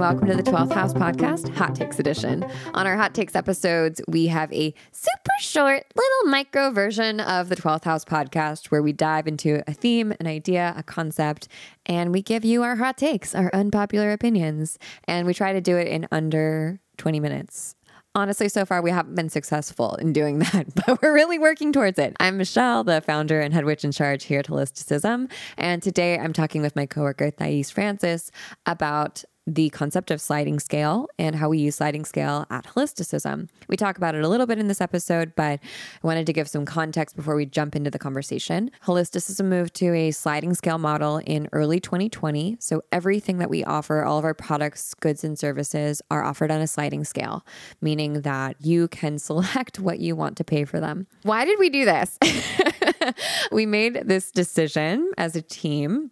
welcome to the 12th House Podcast, Hot Takes Edition. On our Hot Takes episodes, we have a super short, little micro version of the 12th House Podcast where we dive into a theme, an idea, a concept, and we give you our hot takes, our unpopular opinions. And we try to do it in under 20 minutes. Honestly, so far we haven't been successful in doing that, but we're really working towards it. I'm Michelle, the founder and head witch in charge here at Holisticism. And today I'm talking with my coworker, Thais Francis, about the concept of sliding scale and how we use sliding scale at holisticism. We talk about it a little bit in this episode, but I wanted to give some context before we jump into the conversation. Holisticism moved to a sliding scale model in early 2020. So everything that we offer, all of our products, goods, and services are offered on a sliding scale, meaning that you can select what you want to pay for them. Why did we do this? we made this decision as a team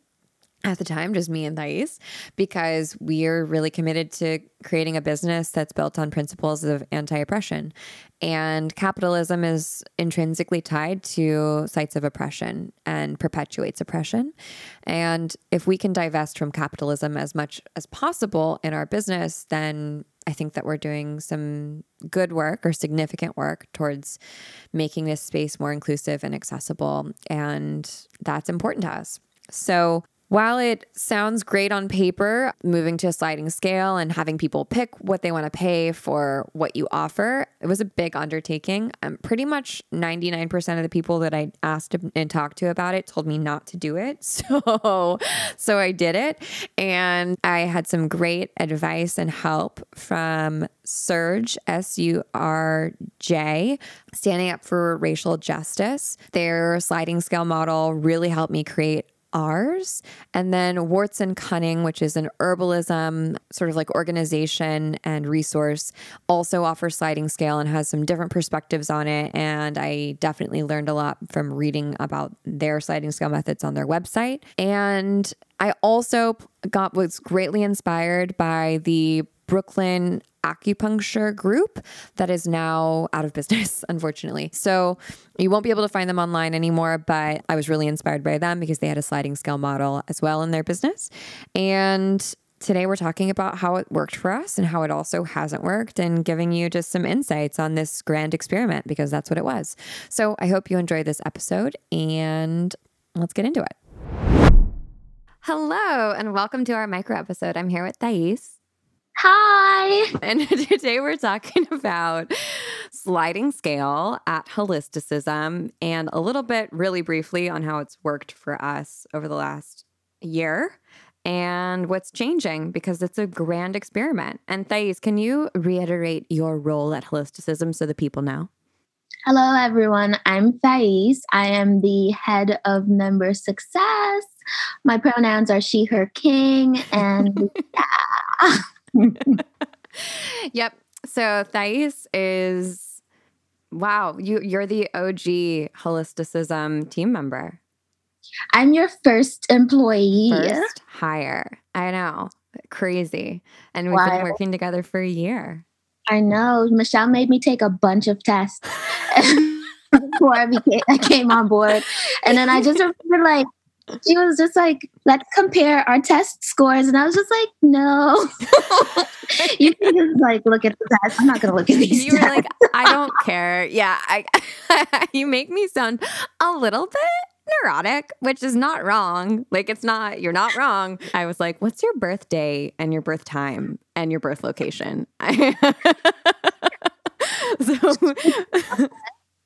at the time, just me and Thais, because we are really committed to creating a business that's built on principles of anti oppression. And capitalism is intrinsically tied to sites of oppression and perpetuates oppression. And if we can divest from capitalism as much as possible in our business, then I think that we're doing some good work or significant work towards making this space more inclusive and accessible. And that's important to us. So, while it sounds great on paper, moving to a sliding scale and having people pick what they want to pay for what you offer, it was a big undertaking. Um, pretty much 99% of the people that I asked and talked to about it told me not to do it. So, so I did it. And I had some great advice and help from Surge, S U R J, standing up for racial justice. Their sliding scale model really helped me create ours. And then Warts and Cunning, which is an herbalism sort of like organization and resource, also offers sliding scale and has some different perspectives on it. And I definitely learned a lot from reading about their sliding scale methods on their website. And I also got was greatly inspired by the Brooklyn acupuncture group that is now out of business, unfortunately. So you won't be able to find them online anymore, but I was really inspired by them because they had a sliding scale model as well in their business. And today we're talking about how it worked for us and how it also hasn't worked and giving you just some insights on this grand experiment because that's what it was. So I hope you enjoy this episode and let's get into it. Hello and welcome to our micro episode. I'm here with Thais. Hi. And today we're talking about sliding scale at holisticism and a little bit, really briefly, on how it's worked for us over the last year and what's changing because it's a grand experiment. And Thais, can you reiterate your role at holisticism so the people know? Hello, everyone. I'm Thais. I am the head of member success. My pronouns are she, her, king, and yeah. yep. So Thais is wow, you you're the OG holisticism team member. I'm your first employee. First hire. I know. Crazy. And we've wow. been working together for a year. I know. Michelle made me take a bunch of tests before I became I came on board. And then I just remember like she was just like, let's compare our test scores. And I was just like, no. you can just like look at the test. I'm not gonna look at these. You were like, I don't care. Yeah. I you make me sound a little bit neurotic, which is not wrong. Like it's not, you're not wrong. I was like, what's your birthday and your birth time and your birth location? so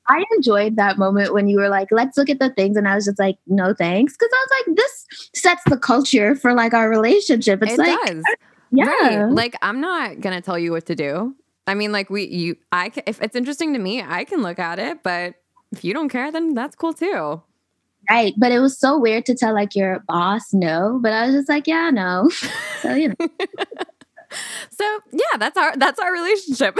I enjoyed that moment when you were like, let's look at the things. And I was just like, no thanks. Cause I was like, this sets the culture for like our relationship. It's it like, does. yeah. Right. Like, I'm not going to tell you what to do. I mean, like, we, you, I, if it's interesting to me, I can look at it. But if you don't care, then that's cool too. Right. But it was so weird to tell like your boss no. But I was just like, yeah, no. so, you know. so yeah, that's our, that's our relationship.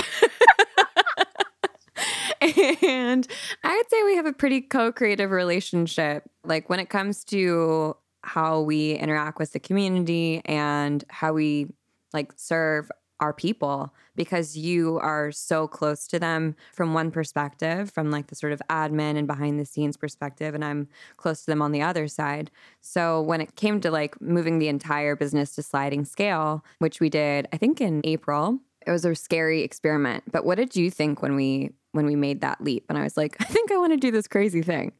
and I would say we have a pretty co creative relationship. Like when it comes to how we interact with the community and how we like serve our people because you are so close to them from one perspective, from like the sort of admin and behind the scenes perspective, and I'm close to them on the other side. So when it came to like moving the entire business to sliding scale, which we did, I think in April, it was a scary experiment. But what did you think when we when we made that leap? And I was like, I think I want to do this crazy thing.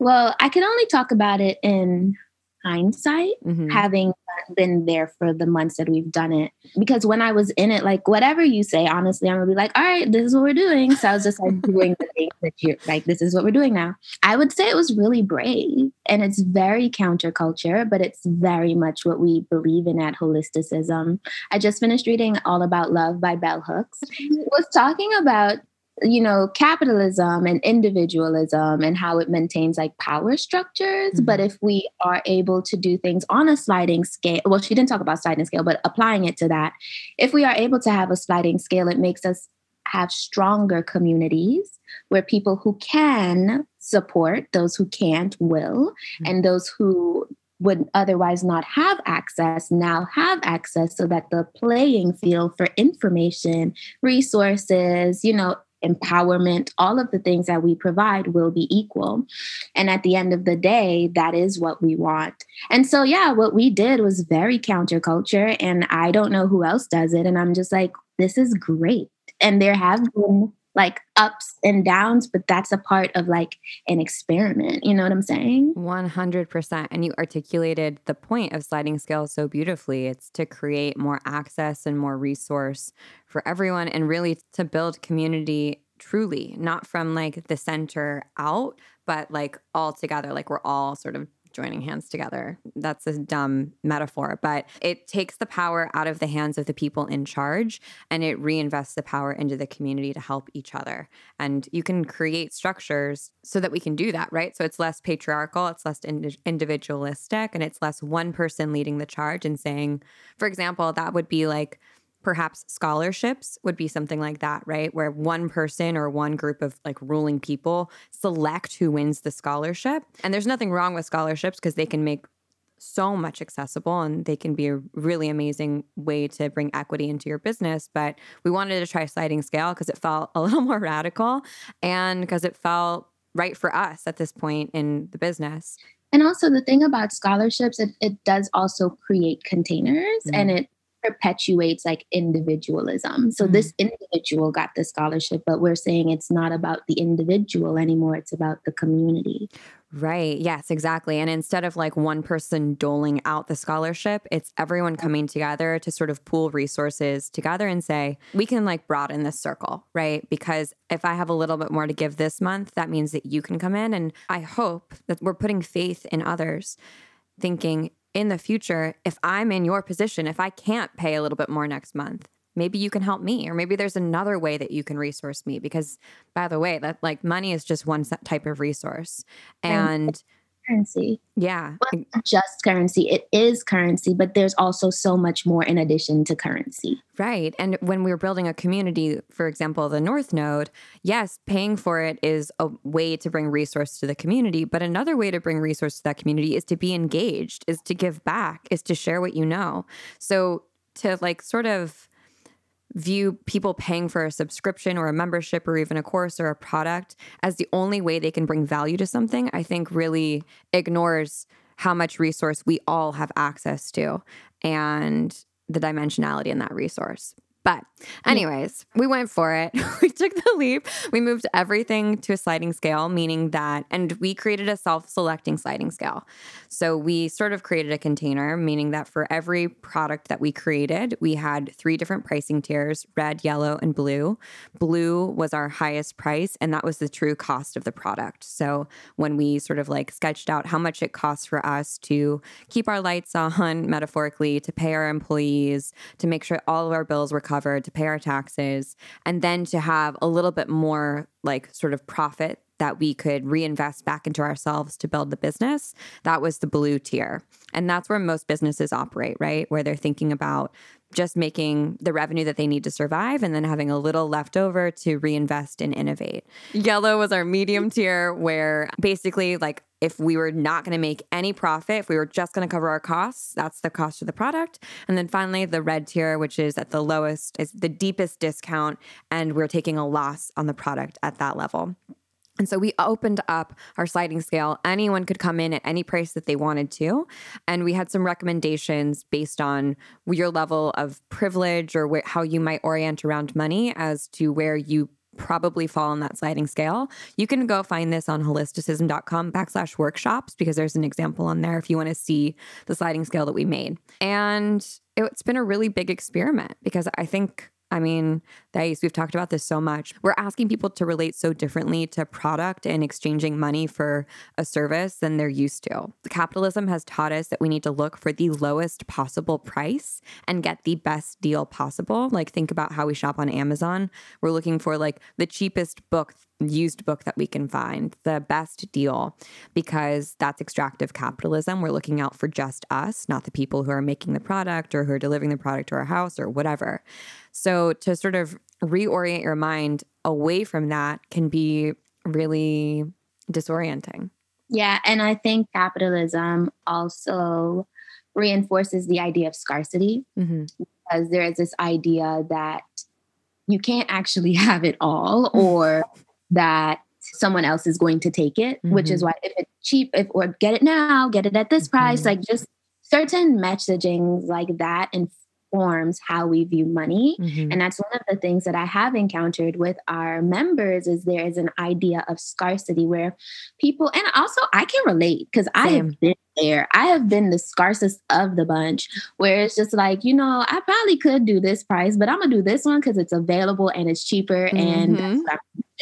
Well, I can only talk about it in hindsight, mm-hmm. having been there for the months that we've done it. Because when I was in it, like whatever you say, honestly, I'm gonna be like, all right, this is what we're doing. So I was just like doing the things that you're like, this is what we're doing now. I would say it was really brave and it's very counterculture, but it's very much what we believe in at holisticism. I just finished reading All About Love by Bell Hooks. was talking about you know capitalism and individualism and how it maintains like power structures mm-hmm. but if we are able to do things on a sliding scale well she didn't talk about sliding scale but applying it to that if we are able to have a sliding scale it makes us have stronger communities where people who can support those who can't will mm-hmm. and those who would otherwise not have access now have access so that the playing field for information resources you know empowerment, all of the things that we provide will be equal. And at the end of the day, that is what we want. And so, yeah, what we did was very counterculture. And I don't know who else does it. And I'm just like, this is great. And there have been like ups and downs, but that's a part of like an experiment. You know what I'm saying? 100%. And you articulated the point of sliding scale so beautifully. It's to create more access and more resource for everyone and really to build community truly, not from like the center out, but like all together. Like we're all sort of joining hands together. That's a dumb metaphor, but it takes the power out of the hands of the people in charge and it reinvests the power into the community to help each other. And you can create structures so that we can do that, right? So it's less patriarchal, it's less individualistic, and it's less one person leading the charge and saying, for example, that would be like, perhaps scholarships would be something like that, right? Where one person or one group of like ruling people select who wins the scholarship. And there's nothing wrong with scholarships because they can make so much accessible and they can be a really amazing way to bring equity into your business. But we wanted to try sliding scale because it felt a little more radical and because it felt right for us at this point in the business. And also the thing about scholarships, it, it does also create containers mm-hmm. and it perpetuates like individualism. So mm-hmm. this individual got the scholarship, but we're saying it's not about the individual anymore, it's about the community. Right. Yes, exactly. And instead of like one person doling out the scholarship, it's everyone coming together to sort of pool resources together and say, we can like broaden this circle, right? Because if I have a little bit more to give this month, that means that you can come in. And I hope that we're putting faith in others, thinking in the future, if I'm in your position, if I can't pay a little bit more next month, maybe you can help me or maybe there's another way that you can resource me because by the way that like money is just one type of resource. And currency. Yeah. Well, just currency. It is currency, but there's also so much more in addition to currency. Right. And when we are building a community, for example, the North Node, yes, paying for it is a way to bring resource to the community. But another way to bring resource to that community is to be engaged, is to give back, is to share what you know. So to like sort of view people paying for a subscription or a membership or even a course or a product as the only way they can bring value to something, I think really ignores how much resource we all have access to and the dimensionality in that resource. But, anyways, we went for it. we took the leap. We moved everything to a sliding scale, meaning that, and we created a self selecting sliding scale. So we sort of created a container, meaning that for every product that we created, we had three different pricing tiers red, yellow, and blue. Blue was our highest price, and that was the true cost of the product. So when we sort of like sketched out how much it costs for us to keep our lights on, metaphorically, to pay our employees, to make sure all of our bills were covered, to pay our taxes, and then to have a little bit more like sort of profit that we could reinvest back into ourselves to build the business, that was the blue tier. And that's where most businesses operate, right? Where they're thinking about just making the revenue that they need to survive and then having a little left over to reinvest and innovate. Yellow was our medium tier where basically like if we were not going to make any profit, if we were just going to cover our costs, that's the cost of the product. And then finally, the red tier, which is at the lowest, is the deepest discount, and we're taking a loss on the product at that level. And so we opened up our sliding scale. Anyone could come in at any price that they wanted to. And we had some recommendations based on your level of privilege or wh- how you might orient around money as to where you probably fall on that sliding scale. You can go find this on holisticism.com backslash workshops because there's an example on there if you want to see the sliding scale that we made. And it's been a really big experiment because I think I mean, Thais, we've talked about this so much. We're asking people to relate so differently to product and exchanging money for a service than they're used to. Capitalism has taught us that we need to look for the lowest possible price and get the best deal possible. Like, think about how we shop on Amazon. We're looking for like the cheapest book used book that we can find, the best deal, because that's extractive capitalism. We're looking out for just us, not the people who are making the product or who are delivering the product to our house or whatever. So to sort of reorient your mind away from that can be really disorienting. Yeah. And I think capitalism also reinforces the idea of scarcity mm-hmm. because there is this idea that you can't actually have it all or that someone else is going to take it, mm-hmm. which is mm-hmm. why if it's cheap, if or get it now, get it at this price, mm-hmm. like just certain messaging like that informs how we view money. Mm-hmm. And that's one of the things that I have encountered with our members is there is an idea of scarcity where people and also I can relate because I have been there. I have been the scarcest of the bunch where it's just like, you know, I probably could do this price, but I'm gonna do this one because it's available and it's cheaper mm-hmm. and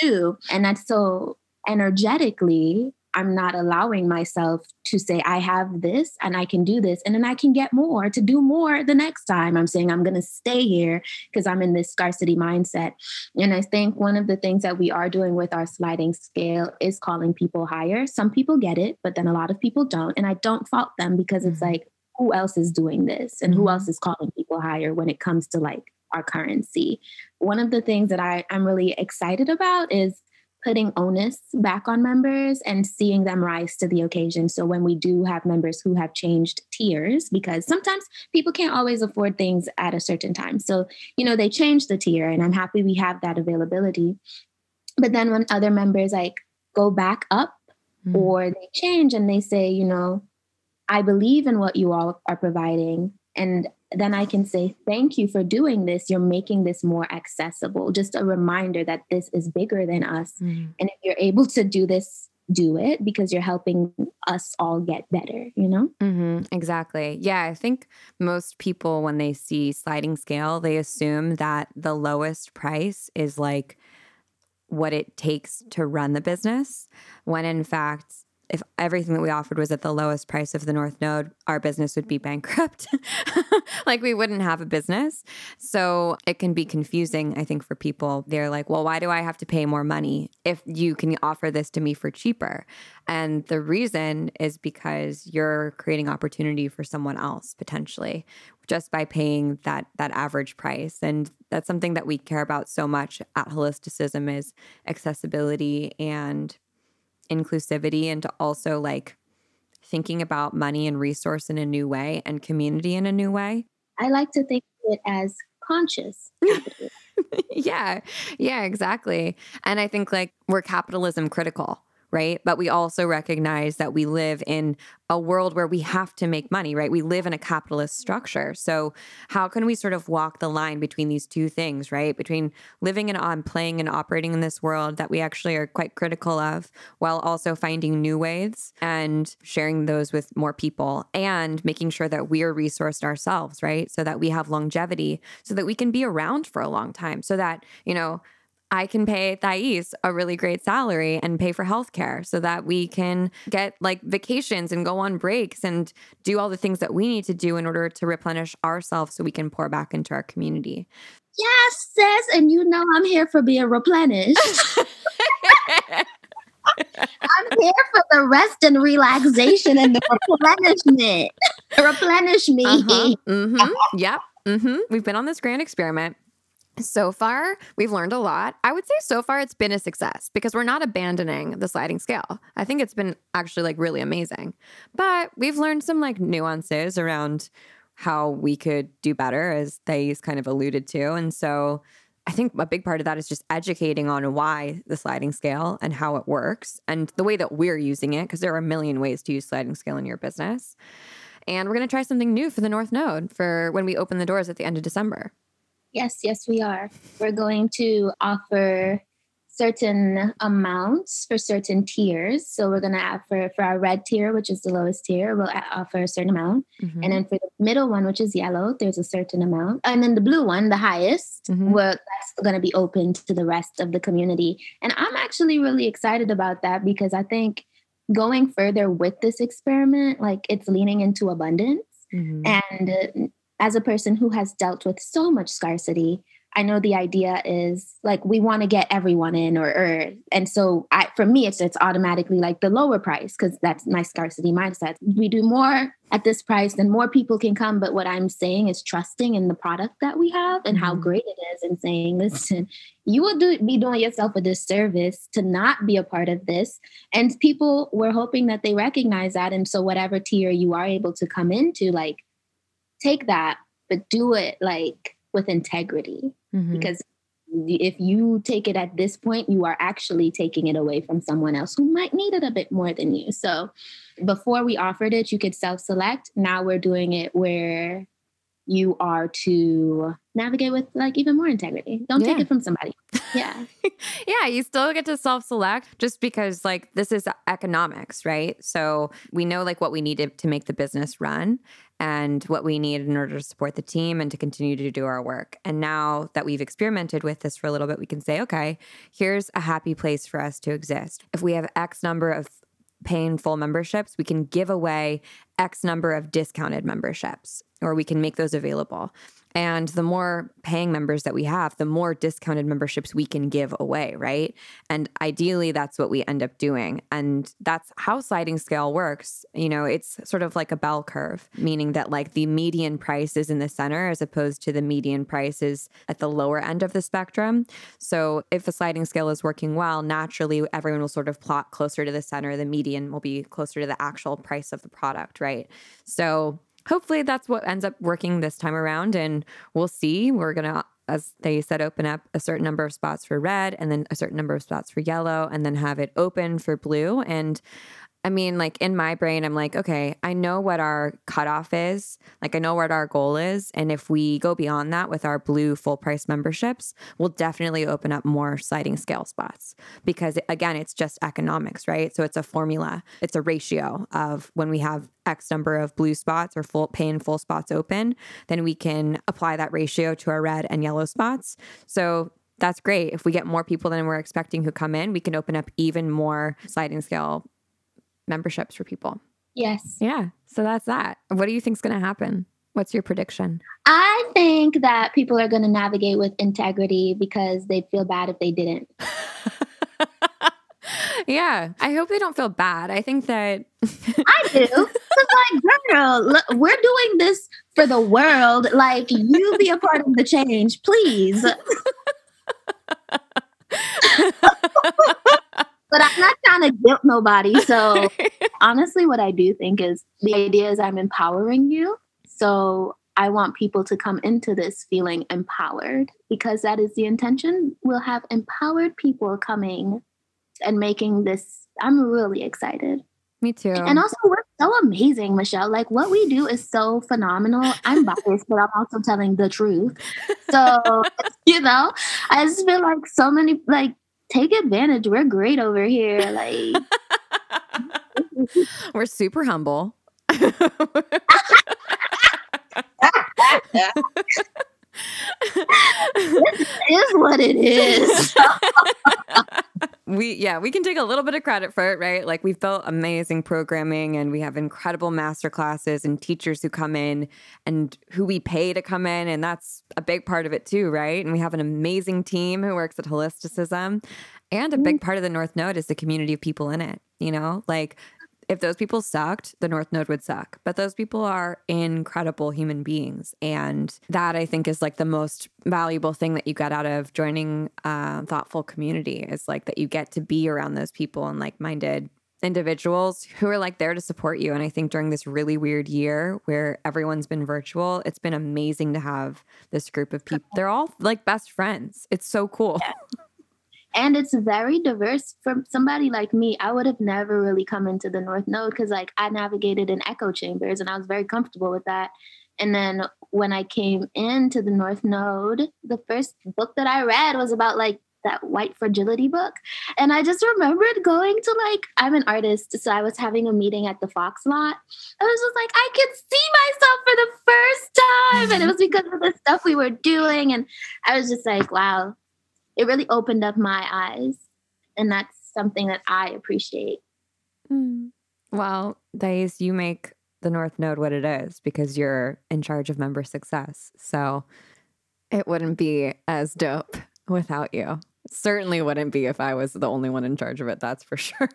that's what I'm gonna do. And that's so energetically I'm not allowing myself to say, I have this and I can do this, and then I can get more to do more the next time. I'm saying I'm going to stay here because I'm in this scarcity mindset. And I think one of the things that we are doing with our sliding scale is calling people higher. Some people get it, but then a lot of people don't. And I don't fault them because it's mm-hmm. like, who else is doing this? And who mm-hmm. else is calling people higher when it comes to like our currency? One of the things that I, I'm really excited about is putting onus back on members and seeing them rise to the occasion. So when we do have members who have changed tiers, because sometimes people can't always afford things at a certain time. So, you know, they change the tier and I'm happy we have that availability. But then when other members like go back up mm. or they change and they say, you know, I believe in what you all are providing and then I can say, Thank you for doing this. You're making this more accessible. Just a reminder that this is bigger than us. Mm. And if you're able to do this, do it because you're helping us all get better, you know? Mm-hmm, exactly. Yeah. I think most people, when they see sliding scale, they assume that the lowest price is like what it takes to run the business, when in fact, if everything that we offered was at the lowest price of the North Node, our business would be mm-hmm. bankrupt. like we wouldn't have a business. So it can be confusing, I think, for people. They're like, well, why do I have to pay more money if you can offer this to me for cheaper? And the reason is because you're creating opportunity for someone else potentially just by paying that that average price and that's something that we care about so much at holisticism is accessibility and inclusivity and to also like thinking about money and resource in a new way and community in a new way? I like to think of it as conscious yeah. Yeah, exactly. And I think like we're capitalism critical right? But we also recognize that we live in a world where we have to make money, right? We live in a capitalist structure. So, how can we sort of walk the line between these two things, right? Between living and on playing and operating in this world that we actually are quite critical of, while also finding new ways and sharing those with more people and making sure that we are resourced ourselves, right? So that we have longevity, so that we can be around for a long time, so that, you know, I can pay Thais a really great salary and pay for healthcare so that we can get like vacations and go on breaks and do all the things that we need to do in order to replenish ourselves so we can pour back into our community. Yes, sis. And you know I'm here for being replenished. I'm here for the rest and relaxation and the replenishment. Replenish me. Uh-huh. Mm-hmm. Yep. Mm-hmm. We've been on this grand experiment. So far, we've learned a lot. I would say so far it's been a success because we're not abandoning the sliding scale. I think it's been actually like really amazing. But we've learned some like nuances around how we could do better, as Thais kind of alluded to. And so I think a big part of that is just educating on why the sliding scale and how it works and the way that we're using it, because there are a million ways to use sliding scale in your business. And we're going to try something new for the North Node for when we open the doors at the end of December. Yes, yes, we are. We're going to offer certain amounts for certain tiers. So we're going to offer for our red tier, which is the lowest tier, we'll offer a certain amount. Mm-hmm. And then for the middle one, which is yellow, there's a certain amount. And then the blue one, the highest, Mhm. well, that's going to be open to the rest of the community. And I'm actually really excited about that because I think going further with this experiment, like it's leaning into abundance. Mhm. And as a person who has dealt with so much scarcity, I know the idea is like we want to get everyone in, or, or and so I, for me, it's it's automatically like the lower price because that's my scarcity mindset. We do more at this price, then more people can come. But what I'm saying is trusting in the product that we have and how Mhm. great it is, and saying, listen, you will do, be doing yourself a disservice to not be a part of this. And people were hoping that they recognize that, and so whatever tier you are able to come into, like take that, but do it like with integrity. Mhm. because if you take it at this point you are actually taking it away from someone else who might need it a bit more than you. So before we offered it you could self-select. Now we're doing it where you are to navigate with like even more integrity don't take it from somebody yeah yeah, you still get to self select just because, like, this is economics, right? So we know, like, what we need to, to make the business run and what we need in order to support the team and to continue to do our work. And now that we've experimented with this for a little bit, we can say, okay, here's a happy place for us to exist. If we have X number of paying full memberships, we can give away X number of discounted memberships, or we can make those available. And the more paying members that we have, the more discounted memberships we can give away, right? And ideally, that's what we end up doing. And that's how sliding scale works. You know, it's sort of like a bell curve, meaning that like the median price is in the center as opposed to the median price is at the lower end of the spectrum. So if the sliding scale is working well, naturally everyone will sort of plot closer to the center. The median will be closer to the actual price of the product, right? So hopefully that's what ends up working this time around. And we'll see. We're going to, as they said, open up a certain number of spots for red and then a certain number of spots for yellow and then have it open for blue. And I mean, like in my brain, I'm like, okay, I know what our cutoff is. Like, I know what our goal is. And if we go beyond that with our blue full price memberships, we'll definitely open up more sliding scale spots because, again, it's just economics, right? So it's a formula, it's a ratio of when we have X number of blue spots or full pay full spots open, then we can apply that ratio to our red and yellow spots. So that's great. If we get more people than we're expecting who come in, we can open up even more sliding scale memberships for people. yes Yeah. So that's that. What do you think's going to happen? What's your prediction? i think that people are going to navigate with integrity because they'd feel bad if they didn't yeah. I hope they don't feel bad. I think that I do. Cause like, girl, look, we're doing this for the world. Like, you be a part of the change, please. But I'm not trying to guilt nobody. So honestly, what I do think is the idea is I'm empowering you. So I want people to come into this feeling empowered because that is the intention. We'll have empowered people coming and making this. I'm really excited. me too. And also, we're so amazing, Michelle. Like, what we do is so phenomenal. I'm biased, but I'm also telling the truth. So, you know, I just feel like so many, like, take advantage. We're great over here. Like, We're super humble. This is what it is. we yeah we can take a little bit of credit for it right? Like we've built amazing programming and we have incredible master classes and teachers who come in and who we pay to come in and that's a big part of it too right? And we have an amazing team who works at holisticism and a big mm-hmm. part of the north node is the community of people in it you know? Like if those people sucked, the North Node would suck. But those people are incredible human beings. And that I think is like the most valuable thing that you get out of joining a thoughtful community is like that you get to be around those people and like minded individuals who are like there to support you. And I think during this really weird year where everyone's been virtual, it's been amazing to have this group of people. They're all like best friends. It's so cool. Yeah and it's very diverse. For somebody like me i would have never really come into the north node because like i navigated in echo chambers and i was very comfortable with that. And then when i came into the north node the first book that i read was about like that white fragility book. And i just remembered going to like i'm an artist so i was having a meeting at the fox lot. I was just like i could see myself for the first time. And it was because of the stuff we were doing. And i was just like wow it really opened up my eyes. And that's something that I appreciate. Mm. Well, Thais, you make the North Node what it is because you're in charge of member success. So it wouldn't be as dope without you. Certainly wouldn't be if I was the only one in charge of it. That's for sure.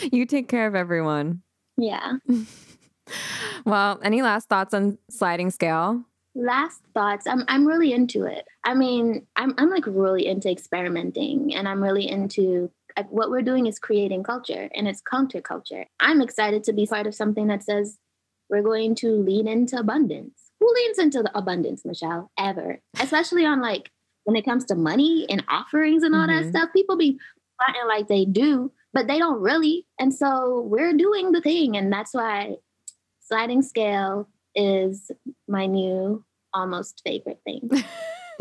you take care of everyone. Yeah. well, any last thoughts on sliding scale? Last thoughts i'm i'm really into it. I mean i'm i'm like really into experimenting and i'm really into what we're doing is creating culture and it's counterculture. I'm excited to be part of something that says we're going to lean into abundance. Who leans into the abundance michelle? Ever. Especially on like when it comes to money and offerings and all mm-hmm. that stuff people be fighting like they do but they don't really and so we're doing the thing and that's why sliding scale is my new almost favorite thing.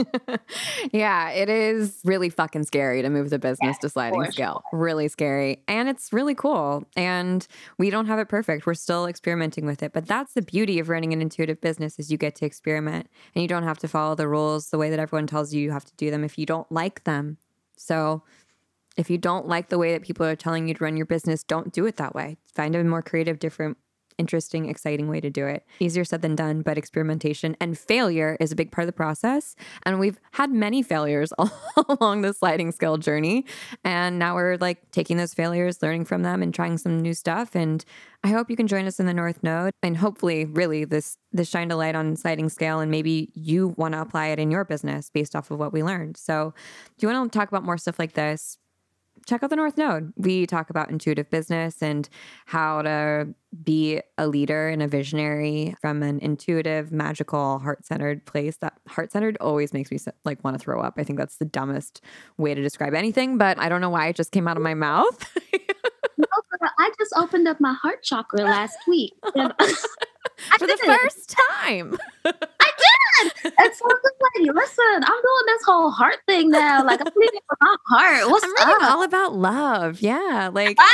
yeah, it is really fucking scary to move the business to sliding scale. Sure. Really scary. And it's really cool. And we don't have it perfect. We're still experimenting with it. But that's the beauty of running an intuitive business is you get to experiment and you don't have to follow the rules the way that everyone tells you you have to do them if you don't like them. So if you don't like the way that people are telling you to run your business, don't do it that way. Find a more creative, different interesting, exciting way to do it. Easier said than done, but experimentation and failure is a big part of the process. And we've had many failures along the sliding scale journey. And now we're like taking those failures, learning from them, and trying some new stuff. And I hope you can join us in the North Node. And hopefully, really, this this shined a light on sliding scale, and maybe you want to apply it in your business based off of what we learned. So, do you want to talk about more stuff like this? Check out the North Node. We talk about intuitive business and how to be a leader and a visionary from an intuitive, magical, heart centered place. That heart centered always makes me like want to throw up. I think that's the dumbest way to describe anything, but I don't know why it just came out of my mouth. no, I just opened up my heart chakra last week. For the first time. I did. And so I'm just like, listen, I'm doing this whole heart thing now. Like I'm reading for my heart. What's I'm reading all about love. Yeah. Like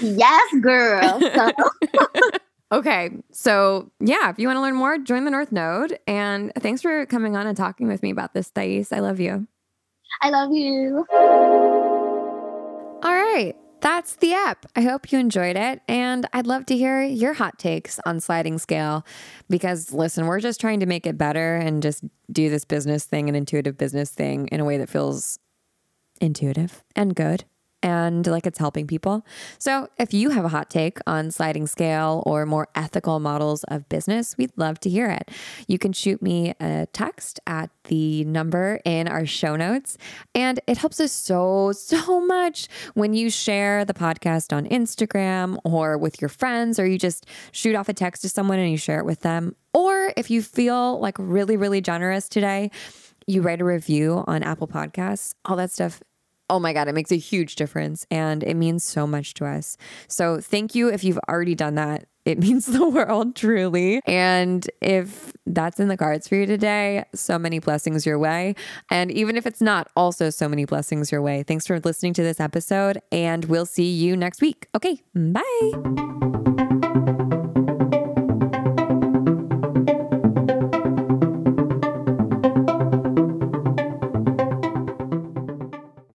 Yes, girl. So. okay. So yeah, if you want to learn more, join the North Node. And thanks for coming on and talking with me about this, Thais. I love you. I love you. All right that's the app. I hope you enjoyed it. And I'd love to hear your hot takes on sliding scale because, listen, we're just trying to make it better and just do this business thing, an intuitive business thing, in a way that feels intuitive and good and like it's helping people. So, if you have a hot take on sliding scale or more ethical models of business, we'd love to hear it. You can shoot me a text at the number in our show notes. And it helps us so, so much when you share the podcast on Instagram or with your friends, or you just shoot off a text to someone and you share it with them. Or if you feel like really, really generous today, you write a review on Apple Podcasts. All that stuff oh my God, it makes a huge difference and it means so much to us. So thank you if you've already done that. It means the world, truly. And if that's in the cards for you today, so many blessings your way. And even if it's not, also so many blessings your way. Thanks for listening to this episode, and we'll see you next week. Okay, bye.